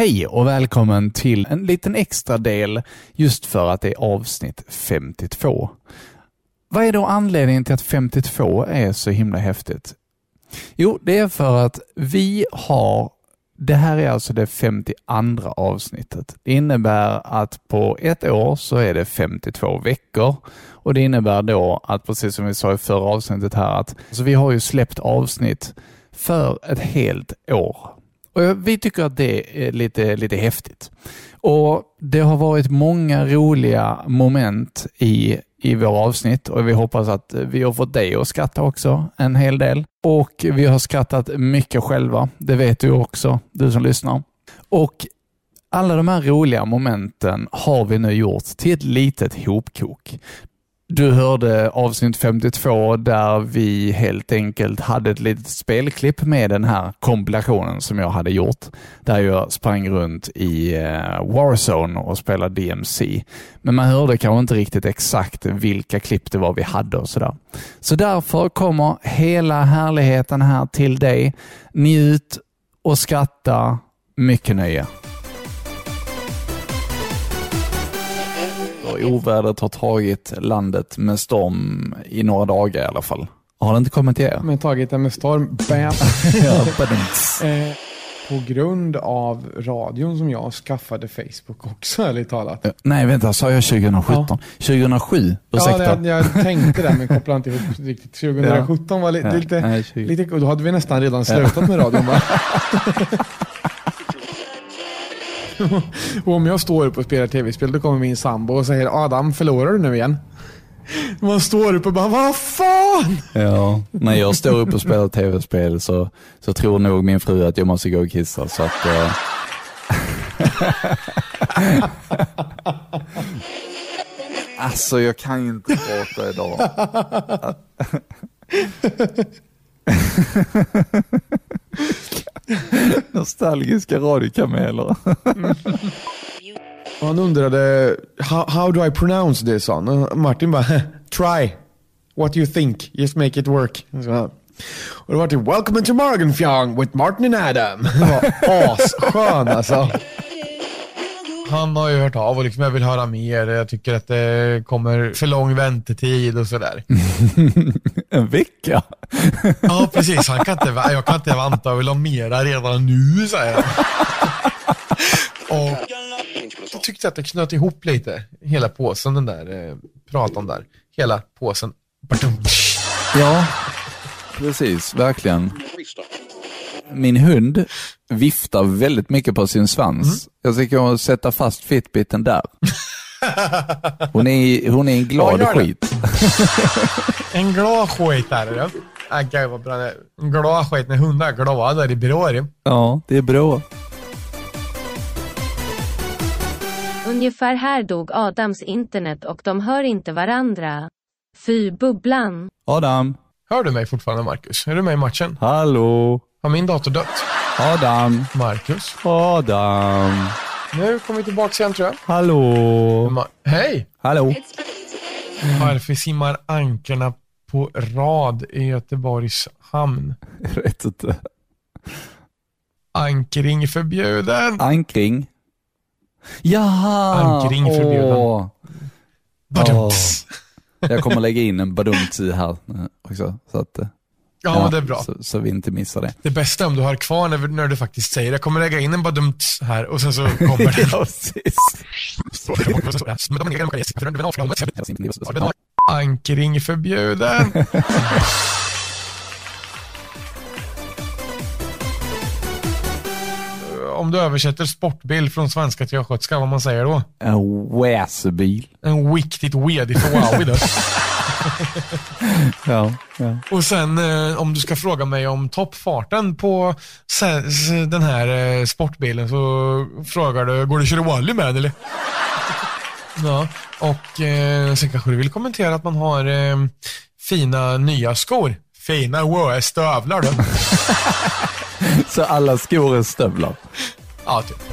Hej och välkommen till en liten extra del just för att det är avsnitt 52. Vad är då anledningen till att 52 är så himla häftigt? Jo, det är för att vi har det här är alltså det 52 avsnittet. Det innebär att på ett år så är det 52 veckor och det innebär då att precis som vi sa i förra avsnittet här att alltså vi har ju släppt avsnitt för ett helt år. Och Vi tycker att det är lite, lite häftigt. Och Det har varit många roliga moment i, i våra avsnitt och vi hoppas att vi har fått dig att skratta också en hel del. Och vi har skrattat mycket själva. Det vet du också, du som lyssnar. Och alla de här roliga momenten har vi nu gjort till ett litet hopkok. Du hörde avsnitt 52 där vi helt enkelt hade ett litet spelklipp med den här kompilationen som jag hade gjort. Där jag sprang runt i eh, Warzone och spelade DMC. Men man hörde kanske inte riktigt exakt vilka klipp det var vi hade och sådär. Så därför kommer hela härligheten här till dig. Njut och skratta. Mycket nöje. Ovädret har tagit landet med storm i några dagar i alla fall. Har det inte kommit till er? Men tagit det med storm. Bam. ja, eh, på grund av radion som jag skaffade Facebook också, ärligt talat. Eh, nej, vänta, sa jag 2017? Ja. 2007? Ursäkta. Ja, det, jag tänkte det, men kopplade inte ihop riktigt. 2017 var li, ja. lite, nej, lite... Och då hade vi nästan redan slutat med radion. och om jag står upp och spelar tv-spel, då kommer min sambo och säger Adam, förlorar du nu igen? Man står upp och bara, vad fan? Ja, när jag står upp och spelar tv-spel så, så tror nog min fru att jag måste gå och kissa. Så att, eh... alltså, jag kan inte prata idag. Nostalgiska radiokameler. Han undrade, how, how do I pronounce this on? Martin bara, try. What you think, just make it work. Och det var typ, welcome to Morgenfjong with Martin and Adam. Det var asskön alltså han har ju hört av och liksom, jag vill höra mer. Jag tycker att det kommer för lång väntetid och sådär. en vecka? ja, precis. Han kan inte, jag kan inte vänta, jag vill ha mera redan nu, säger han. och jag tyckte att det knöt ihop lite, hela påsen, den där eh, pratan där. Hela påsen. Ja, precis. Verkligen min hund viftar väldigt mycket på sin svans. Mm. Jag ska sätta fast fitbiten där. Hon är, hon är en glad skit. en glad skit är det. Ah, gud vad bra det. En glad skit när hundar är glada, det är bra. Ja, det är bra. Ungefär här dog Adams internet och de hör inte varandra. Fy bubblan. Adam. Hör du mig fortfarande Marcus? Är du med i matchen? Hallå? Har min dator dött? Adam. Marcus. Adam. Nu kommer vi tillbaka igen tror jag. Hallå. Ma Hej. Hallå. Varför simmar ankarna på rad i Göteborgs hamn? Jag vet inte. Ankring förbjuden. Ankring? Jaha. Ankring förbjuden. Åh. Åh. Jag kommer lägga in en badumts i här också. Så att, eh. Ja, ja, men det är bra. Så, så, vi inte missar det. Det bästa om du har kvar när, när du faktiskt säger jag kommer lägga in en badumts här och sen så kommer den. ja, precis. Ankring förbjuden. om du översätter sportbil från svenska till östgötska, vad man säger då? En väsebil. En riktigt wedig Huawei då. ja, ja. Och sen eh, om du ska fråga mig om toppfarten på den här eh, sportbilen så frågar du, går det att köra Wally med eller? ja, och eh, sen kanske du vill kommentera att man har eh, fina nya skor. Fina wow, stövlar då. så alla skor är stövlar? Ja, typ.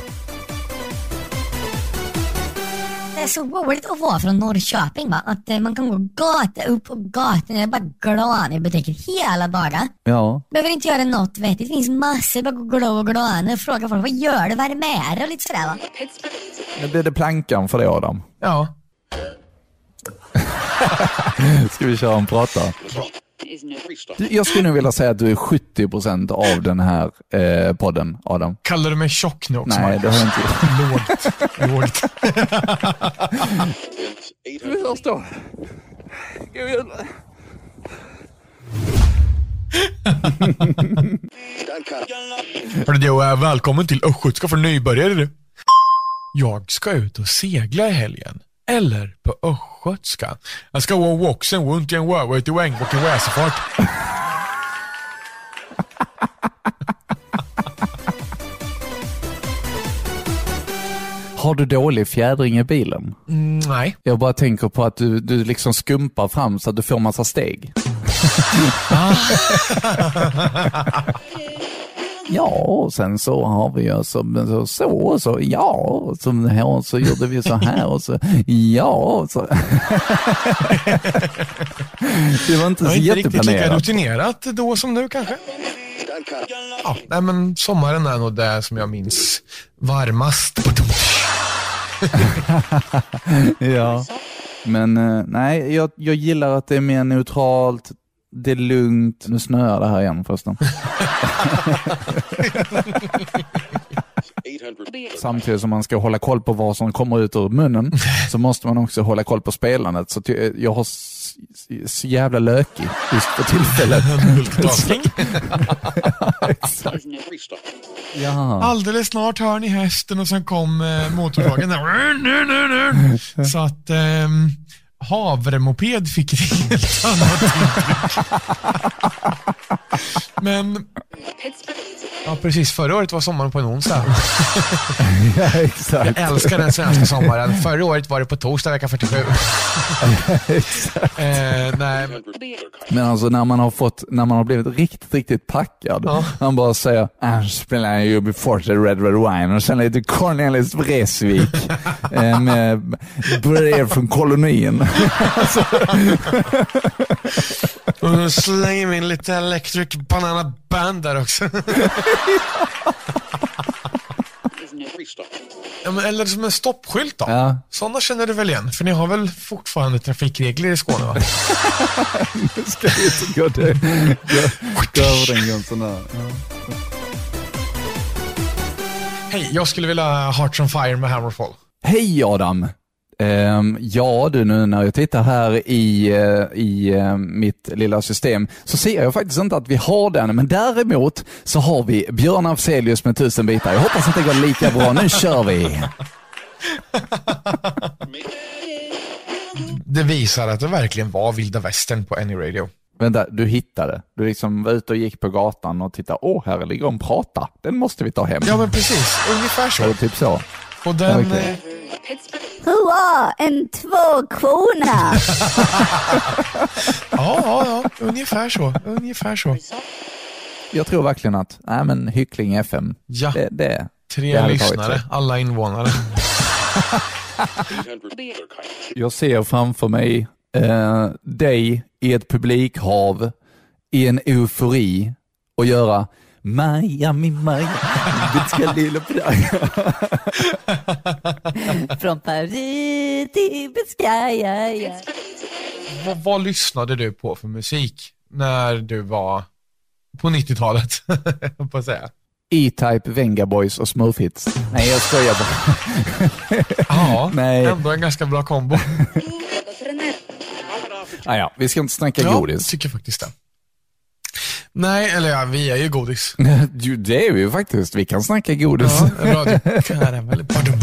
Är så roligt att vara från Norrköping va? Att eh, man kan gå gata upp och gata ner bara glana i butiker hela dagen. Ja. Behöver inte göra något vettigt. Det finns massor, bara gå glå och glana. Fråga folk vad gör du, vad är det med dig och lite sådär va. Nu blir det plankan för dig Adam. Ja. Ska vi köra en prata? Jag skulle nog vilja säga att du är 70% av den här eh, podden, Adam. Kallar du mig tjock nu också? Nej, det har jag inte gjort. Lågt. Lågt. Först då. Hörru du, äh, välkommen till Östgötska för nybörjare du. Jag ska ut och segla i helgen. Eller på östgötska. Jag ska vara vuxen, runt i en röva till Ängbocken Väsefart. Har du dålig fjädring i bilen? Mm, nej. Jag bara tänker på att du, du liksom skumpar fram så att du får massa steg. ja, och sen så har vi ju så, så, så och så, ja, och så, här, och så gjorde vi så här och så, ja, och så. det var inte så är inte riktigt lika jätteplanerat. rutinerat då som nu kanske. Ja, nej men sommaren är nog det som jag minns varmast. Ja. Men eh, nej, jag, jag gillar att det är mer neutralt, det är lugnt. Nu snöar det här igen förresten. Samtidigt som man ska hålla koll på vad som kommer ut ur munnen så måste man också hålla koll på spelandet. Så jag har så jävla lökig just för tillfället. Ja. Alldeles snart hör ni hästen och sen kom eh, motorsågen. där. Så att ehm, havremoped fick ett helt annat intryck. Men, ja precis, förra året var sommaren på en onsdag. ja, exakt. Jag älskar den svenska sommaren. Förra året var det på torsdag vecka 47. exakt. Eh, nej, Men alltså när man har fått, när man har blivit riktigt, riktigt packad. Ja. Han bara säger, han spelar ju Before Red Red Wine och sen lite Cornelis Vreeswijk eh, med brev från kolonin. och nu slänger vi in lite Electric Banana Band där också. Ja, men, eller som en stoppskylt då. Ja. Sådana känner du väl igen? För ni har väl fortfarande trafikregler i Skåne va? Ska vi inte gå det? Gå över den gränsen där. Ja. Hej, jag skulle vilja ha Hearts on Fire med Hammerfall. Hej Adam! Ehm, ja du, nu när jag tittar här i, eh, i eh, mitt lilla system så ser jag faktiskt inte att vi har den, men däremot så har vi Björn Afzelius med tusen bitar. Jag hoppas att det går lika bra. Nu kör vi! Det visar att det verkligen var vilda västern på Any Radio. Vänta, du hittade. Du liksom var ute och gick på gatan och tittade. Åh, här ligger en prata. Den måste vi ta hem. Ja men precis, ungefär så. Eller typ så. Och den... Okej. eh, Hurra, en tvåkrona! Ja, ja, ja, ungefär så. Ungefär så. Jag tror verkligen att, nej men Hyckling FM, Ja, det, det, tre det lyssnare, alla invånare. Jag ser framför mig eh, dig i ett publikhav i en eufori och göra Miami, Miami, bitska lilla Praga. Från Paris till Biscaya. ja. vad, vad lyssnade du på för musik när du var på 90-talet? höll på att säga. E-Type, Venga Boys och Smooth Hits. Nej, jag skojar bara. Ja, Nej. ändå en ganska bra kombo. Ah, ja, vi ska inte snacka Ja, jag godis. tycker faktiskt det. Nej, eller ja, vi är ju godis. Jo, det är vi ju faktiskt. Vi kan snacka godis. Ja, radio. Karamell. Badum.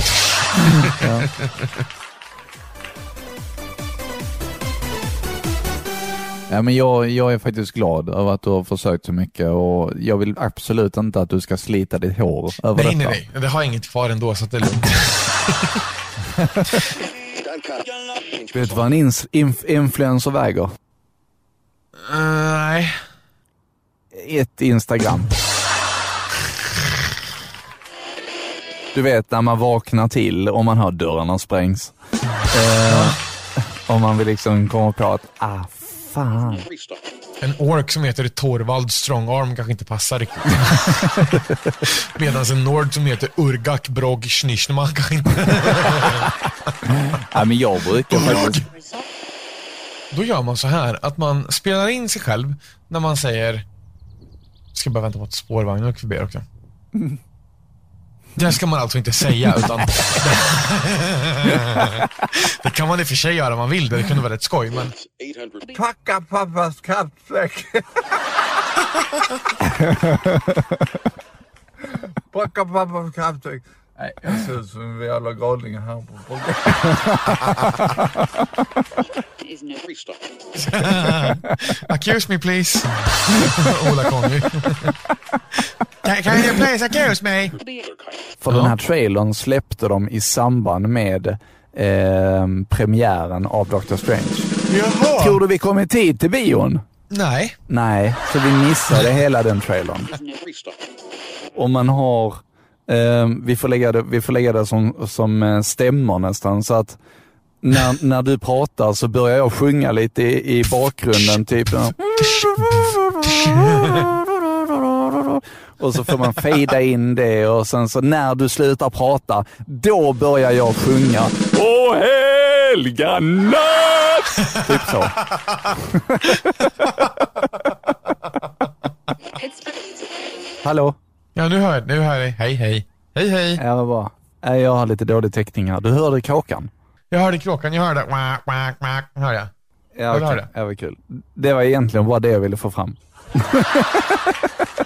Ja, men jag, jag är faktiskt glad över att du har försökt så mycket och jag vill absolut inte att du ska slita ditt hår över Nej, detta. nej, nej. Det har inget kvar ändå, så att det är lugnt. Vet du vad en ins, inf, influencer väger? Uh, nej. Ett Instagram. Du vet när man vaknar till och man hör dörrarna sprängs. Eh, och man vill liksom komma på att, ah fan. En ork som heter Torvald Strongarm kanske inte passar riktigt. Medan en nord som heter Urgak Brog Schnischnma kanske inte... Ja, men jag brukar faktiskt... Då gör man så här att man spelar in sig själv när man säger... Ska bara vänta på att spårvagnen åker förbi också. Det ska man alltså inte säga utan... det kan man i och för sig göra om man vill det, det kunde vara rätt skoj men... Packa pappas kappsäck. Packa pappas kappsäck. Nej, jag ser ut som en jävla galning här på. Accuse me please. Ola Conny. can, can you please accuse me? För den här trailern släppte de i samband med eh, premiären av Doctor Strange. Jaha. Tror du vi kom i tid till bion? Nej. Nej, så vi missade hela den trailern. Om man har, vi får lägga det, vi får lägga det som, som eh, stämmor nästan, så att när, när du pratar så börjar jag sjunga lite i, i bakgrunden, typ. Och så får man fejda in det och sen så när du slutar prata, då börjar jag sjunga Åh helga natt! Typ så. Hallå? Ja, nu hör, nu hör jag. Hej, hej. Hej, hej. Ja, vad bra. Nej, Jag har lite dålig täckning här. Du hörde kråkan? Jag hörde kråkan, jag hörde quack, quack, quack. Hörde jag. Ja, okej. höra? ja, vad kul. Det var egentligen bara det jag ville få fram.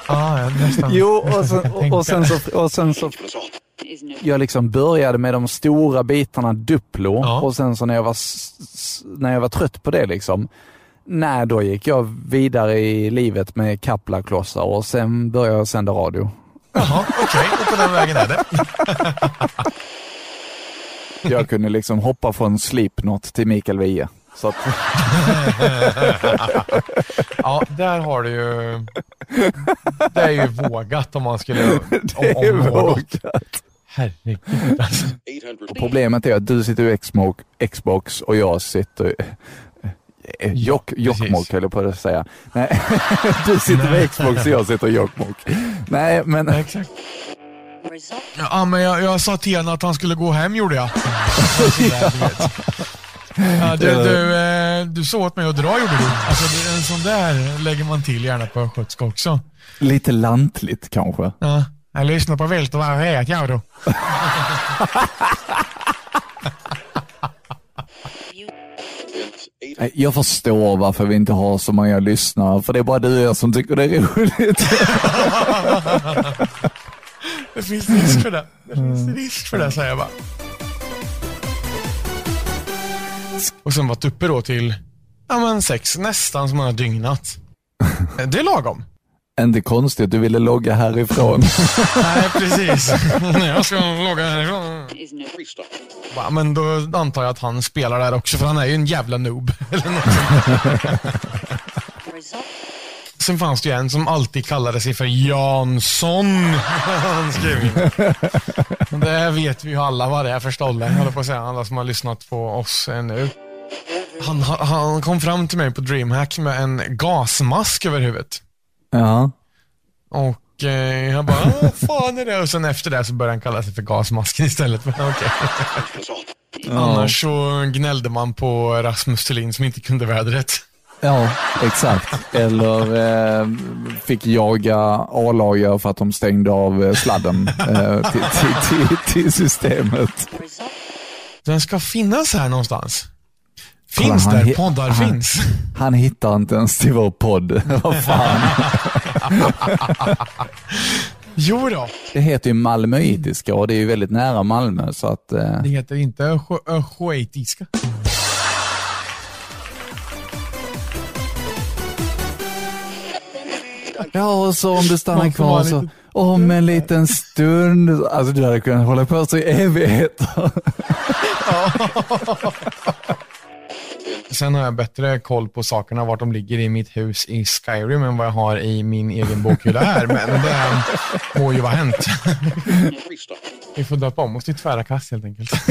Ah, ja, nästan. Jo, och sen, och, och sen så, och sen så jag liksom började med de stora bitarna Duplo Ja. och sen så när jag, var, s- s- när jag var trött på det liksom, nej då gick jag vidare i livet med kaplaklossar och sen började jag sända radio. Jaha, okej. Och på den vägen är det. Jag kunde liksom hoppa från Slipknot till Mikael Wiehe. Så att, Ja, där har du ju... Det är ju vågat om man skulle... Om, det är om vågat. Herregud alltså. Problemet är att du sitter i Xbox och jag sitter eh, Jock, Jokkmokk höll jag på att säga. Nej, du sitter med Xbox och jag sitter i Jokkmokk. Nej, men Exakt. Ja, men jag, jag sa till henne att han skulle gå hem gjorde jag. Sådär. Ja, du, du, eh, du sa åt mig att dra gjorde du. Alltså, en sån där lägger man till gärna på östgötska också. lite lantligt kanske. Ja, jag lyssnar på vilt och vad vet jag då. Jag förstår varför vi inte har så många lyssnare, för det är bara du och jag som tycker det är roligt. Det finns risk för det. Det finns risk för det, säger jag bara. Och sen varit uppe då till, ja men sex, nästan som man har dygnat. Det är lagom. Inte konstigt att du ville logga härifrån. Nej, precis. jag ska logga härifrån. Va, Men då antar jag att han spelar där också, för han är ju en jävla noob. Eller något sånt. Sen fanns det ju en som alltid kallade sig för Jansson. Han skrev in. Men Det vet vi ju alla vad det är för stolle, jag håller på att säga. Alla som har lyssnat på oss nu. Han, han kom fram till mig på DreamHack med en gasmask över huvudet. Ja. Och eh, jag bara, vad fan är det? Och sen efter det så började han kalla sig för gasmasken istället. Men okej. Annars så gnällde man på Rasmus Thulin som inte kunde vädret. Ja, exakt. Eller eh, fick jaga A-lagare för att de stängde av eh, sladden eh, till, till, till, till systemet. Den ska finnas här någonstans. Kolla, Finns han där poddar han- finns. Han hittar inte ens till vår podd. Vad fan. Jo då. Det heter ju malmöitiska och det är ju väldigt nära Malmö så att... Eh, Det heter inte östgö- östgöitiska. Ja, och så om du stannar kvar så om en liten stund. Alltså du hade kunnat hålla på så i evigheter. Sen har jag bättre koll på sakerna, vart de ligger i mitt hus i Skyrim än vad jag har i min egen bokhylla här. Men det må ju vara hänt. Vi får döpa om oss till tvära kast helt enkelt.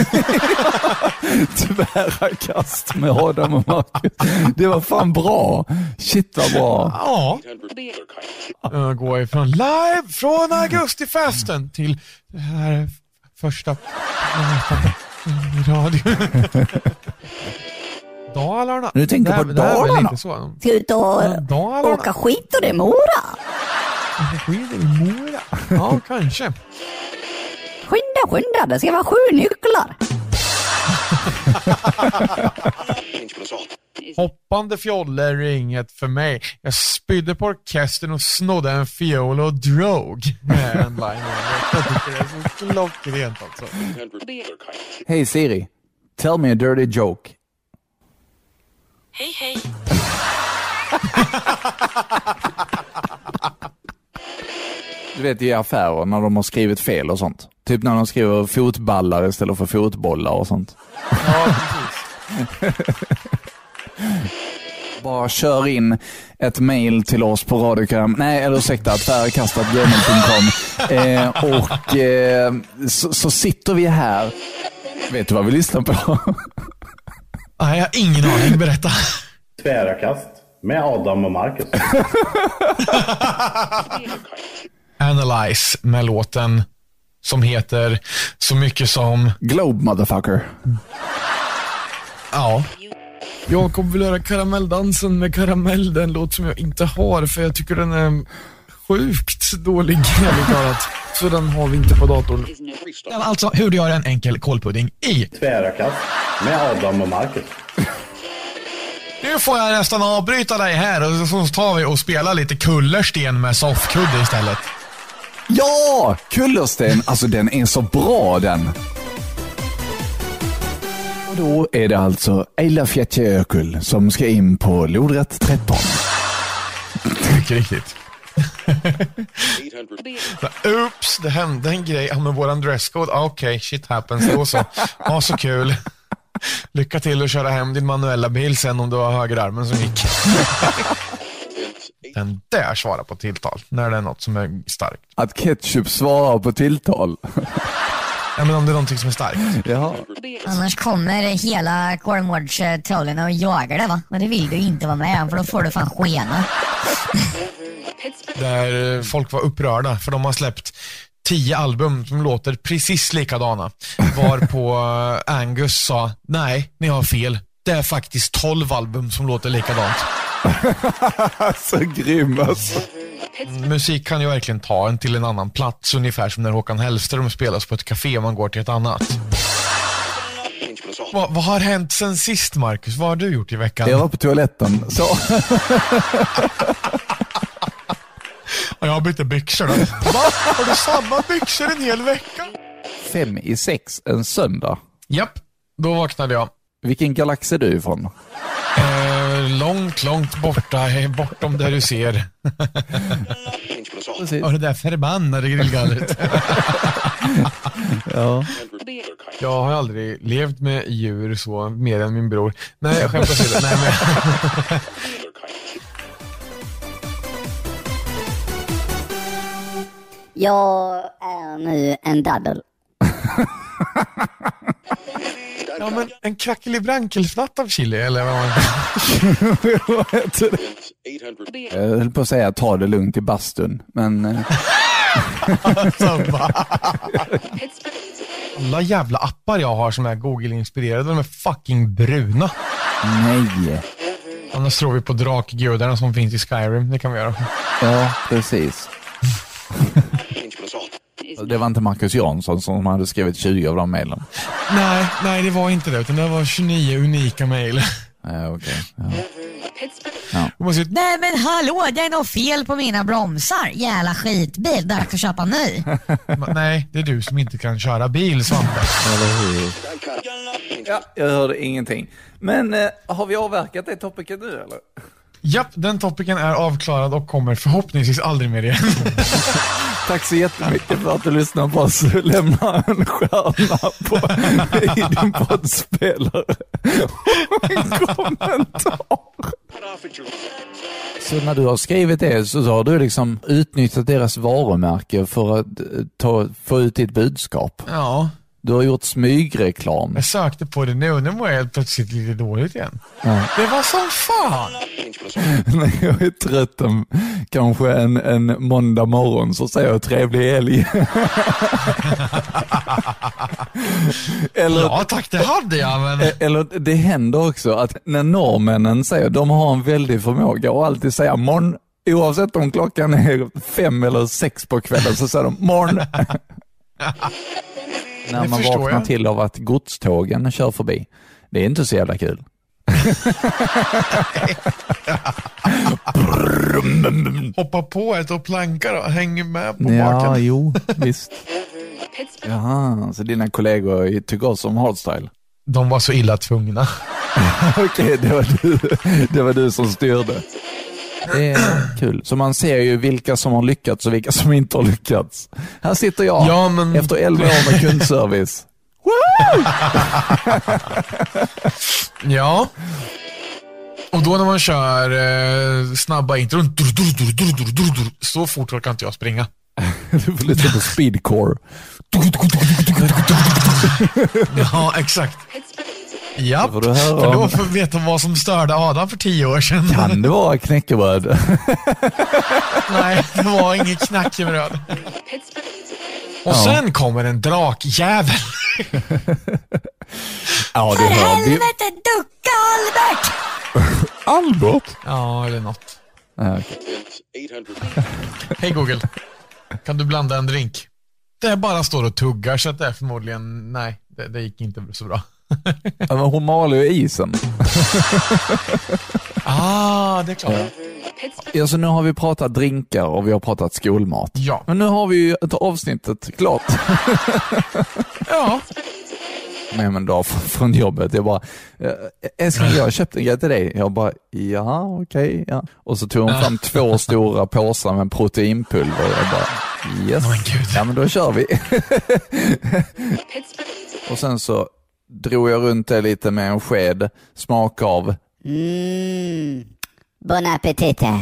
Tvära kast med Adam och Marcus. Det var fan bra. Shit vad bra. Ja. Uh, gå ifrån live från augustifesten till det här första radio. Dalarna. Du tänker på Dalarna? Ska ut och Dalarna. åka skidor i Mora? Skidor i Mora. Ja, kanske. Skynda, skynda, det ska vara sju nycklar. Hoppande fjollor är inget för mig. Jag spydde på orkestern och snodde en fiol och drog. En line. Jag tycker det är så klockrent alltså. Hej Siri. Tell me a dirty joke. Hej hej. Du vet i affärer när de har skrivit fel och sånt. Typ när de skriver fotballar istället för fotbollar och sånt. Ja, precis. Bara kör in ett mail till oss på radiokram, nej eller ursäkta, tvärkastat.gmail.com eh, och eh, så, så sitter vi här. Vet du vad vi lyssnar på? Nej, jag har ingen aning. Berätta. Tvära kast med Adam och Marcus. Analyze med låten som heter så mycket som Globe motherfucker. Ja. Jakob vill höra karamelldansen med karamell. Det är en låt som jag inte har för jag tycker den är sjukt dålig ärligt talat. Så den har vi inte på datorn. Alltså hur du gör en enkel kålpudding i. Tvära kast med Adam och Marcus. Nu får jag nästan avbryta dig här och så tar vi och spelar lite kullersten med soffkudde istället. Ja! Kullersten, alltså den är så bra den. Och då är det alltså Eila Fjätjökull som ska in på lodrätt 13. Mycket riktigt. Oops, det hände en grej. Ja, men våran dresscode. Ah, Okej, shit happens. Då så. Ja, så kul. Lycka till att köra hem din manuella bil sen om du har högerarmen som gick. Den där svarar på tilltal när det är något som är starkt. Att ketchup svarar på tilltal. Ja, men om det är någonting som är starkt. Jaha. Annars kommer hela Kolmårds-trollen och jagar dig va? Och det vill du inte vara med om för då får du fan skena. Där eh, folk var upprörda för de har släppt tio album som låter precis likadana. Varpå eh, Angus sa, nej, ni har fel. Det är faktiskt 12 album som låter likadant. Så grym alltså. Musik kan ju verkligen ta en till en annan plats, ungefär som när Håkan Hellström spelas på ett café och man går till ett annat. Vad, vad har hänt sen sist, Marcus? Vad har du gjort i veckan? Jag var på toaletten. Så. Ja, Jag har bytt byxor. Va? Har du samma byxor en hel vecka? Fem i sex en söndag. Japp, då vaknade jag. Vilken galax är du ifrån? Eh, långt, långt borta, bortom där du ser. Och det där förbannade grillgallret. Ja. Jag har aldrig levt med djur så, mer än min bror. Nej, jag skämtar åsido. Nej, men... Jag är nu en daddel. Ja, men en krackelibrankelfnatt av chili, eller vad man... Vad heter det? Jag höll på att säga ta det lugnt i bastun, men eh, Alla jävla appar jag har som är Google-inspirerade, de är fucking bruna. nej. Annars tror vi på drakgudarna som finns i Skyrim, det kan vi göra. Ja, precis. Det var inte Marcus Jansson som hade skrivit 20 av de mejlen. Nej, nej det var inte det, utan det var 29 unika mejl. Ja, okej. Ja. Jag måste Nej men hallå, det är något fel på mina bromsar. Jävla skitbil, dags att köpa ny. Nej, det är du som inte kan köra bil, Svante. Ja, jag hörde ingenting. Men eh, har vi avverkat det topicet nu eller? Japp, den topiken är avklarad och kommer förhoppningsvis aldrig mer igen. Tack så jättemycket för att du lyssnar på oss. Lämna en stjärna på, i din poddspelare. Och en kommentar. Så när du har skrivit det så har du liksom utnyttjat deras varumärke för att eh, ta, få ut ditt budskap. ja, Du har gjort smygreklam. jag sökte på det nu och nu mår jag helt plötsligt lite dåligt igen. Ja. Det var som fan! När jag är trött en, kanske en, en måndag morgon så säger jag trevlig helg. eller, Ja tack, det hade jag men... E- Eller det händer också att när norrmännen säger, de har en väldig förmåga att alltid säga morgon, oavsett om klockan är fem eller sex på kvällen så säger de morgon. när Det man vaknar jag. till av att godstågen kör förbi. Det är inte så jävla kul. Hoppa på ett och planka då, hänger med på Ja, baken. jo, visst. Jaha, så dina kollegor i To Go som Hardstyle? De var så illa tvungna. Okej, det, var du, det var du som styrde. Det är kul. Så man ser ju vilka som har lyckats och vilka som inte har lyckats. Här sitter jag Ja, men- efter 11 år med kundservice. Ja. Och då när man kör eh, snabba intron, dur, dur, dur, så fort orkar inte jag springa. Du får lyssna på speedcore. Ja, exakt. Ja, för då får vi veta vad som störde Adam för tio år sedan. Kan det vara knäckebröd? Nej, det var inget knackebröd. Och Ja. sen kommer en drakjävel. Ja, det För vi. helvete, ducka Albert! Albert? Ja, eller något. Okej. Hej Google. Kan du blanda en drink? Det bara står och tuggar så att det är förmodligen, nej, det, det gick inte så bra. Ja, men hon maler ju isen. Ah, det är klart. Ja, så nu har vi pratat drinkar och vi har pratat skolmat. Ja. Men nu har vi ju ett avsnittet klart. Ja. med mig en dag fr- från jobbet. Jag bara, "Eh, älskling jag har köpt en grej till dig. Jag bara, ja okej, ja. Och så tog hon fram två stora påsar med proteinpulver jag bara, yes. Gud. Ja men då kör vi. och sen så drog jag runt det lite med en sked, smaka av. Mm. Bon appetite.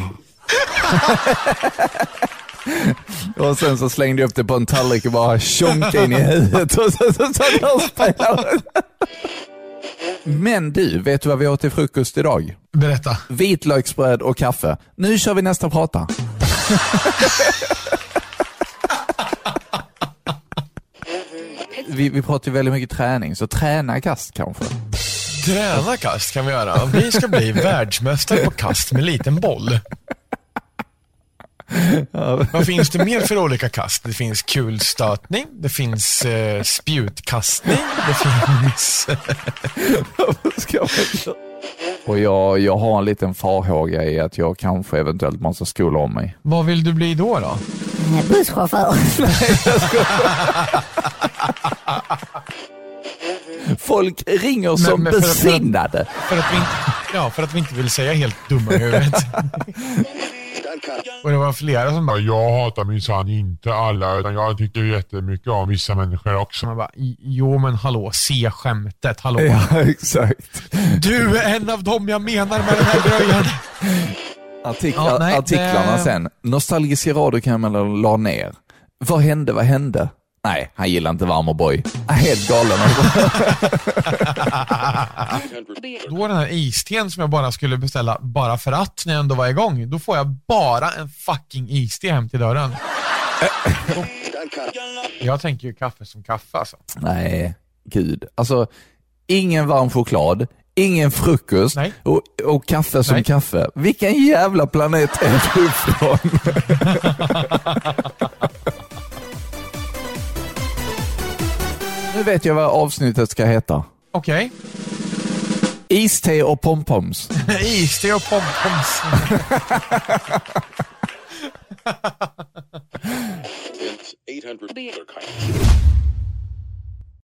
Och sen så slängde jag upp det på en tallrik och bara tjonkade in i huvudet och så, så, så, så, och spelade. Men du, vet du vad vi åt till frukost idag? Berätta. Vitlöksbröd och kaffe. Nu kör vi nästa prata. vi, vi pratar ju väldigt mycket träning, så träna kast kanske. Träna kast kan vi göra. Vi ska bli världsmästare på kast med liten boll. Vad finns det mer för olika kast? Det finns kulstötning, det finns eh, spjutkastning, det finns... Och jag, jag har en liten farhåga i att jag kanske eventuellt måste skola om mig. Vad vill du bli då? då? Busschaufför. Folk ringer som men för- besinnade. För att, vi inte, ja, för att vi inte vill säga helt dumma i huvudet. Och det var flera som bara, Jag hatar minsann inte alla, utan jag tycker jättemycket om vissa människor också. man bara, jo men hallå, se skämtet, hallå. Ja, exakt. Du är en av dem jag menar med den här grejen. Artik- Ja, nej, artiklarna det- sen. Nostalgiska radiokammaren la ner. Vad hände? Vad hände? Nej, han gillar inte Varmoboy. Helt galen. alltså. Då den här isten som jag bara skulle beställa bara för att när jag ändå var igång, då får jag bara en fucking iste hem till dörren. Jag tänker ju kaffe som kaffe alltså. Nej, gud. Alltså, ingen varm choklad, ingen frukost Nej. och, och kaffe som Nej. kaffe. Vilken jävla planet är du ifrån? nu vet jag vad avsnittet ska heta. Okej. Iste och pompoms. Iste och pompoms. It's 800.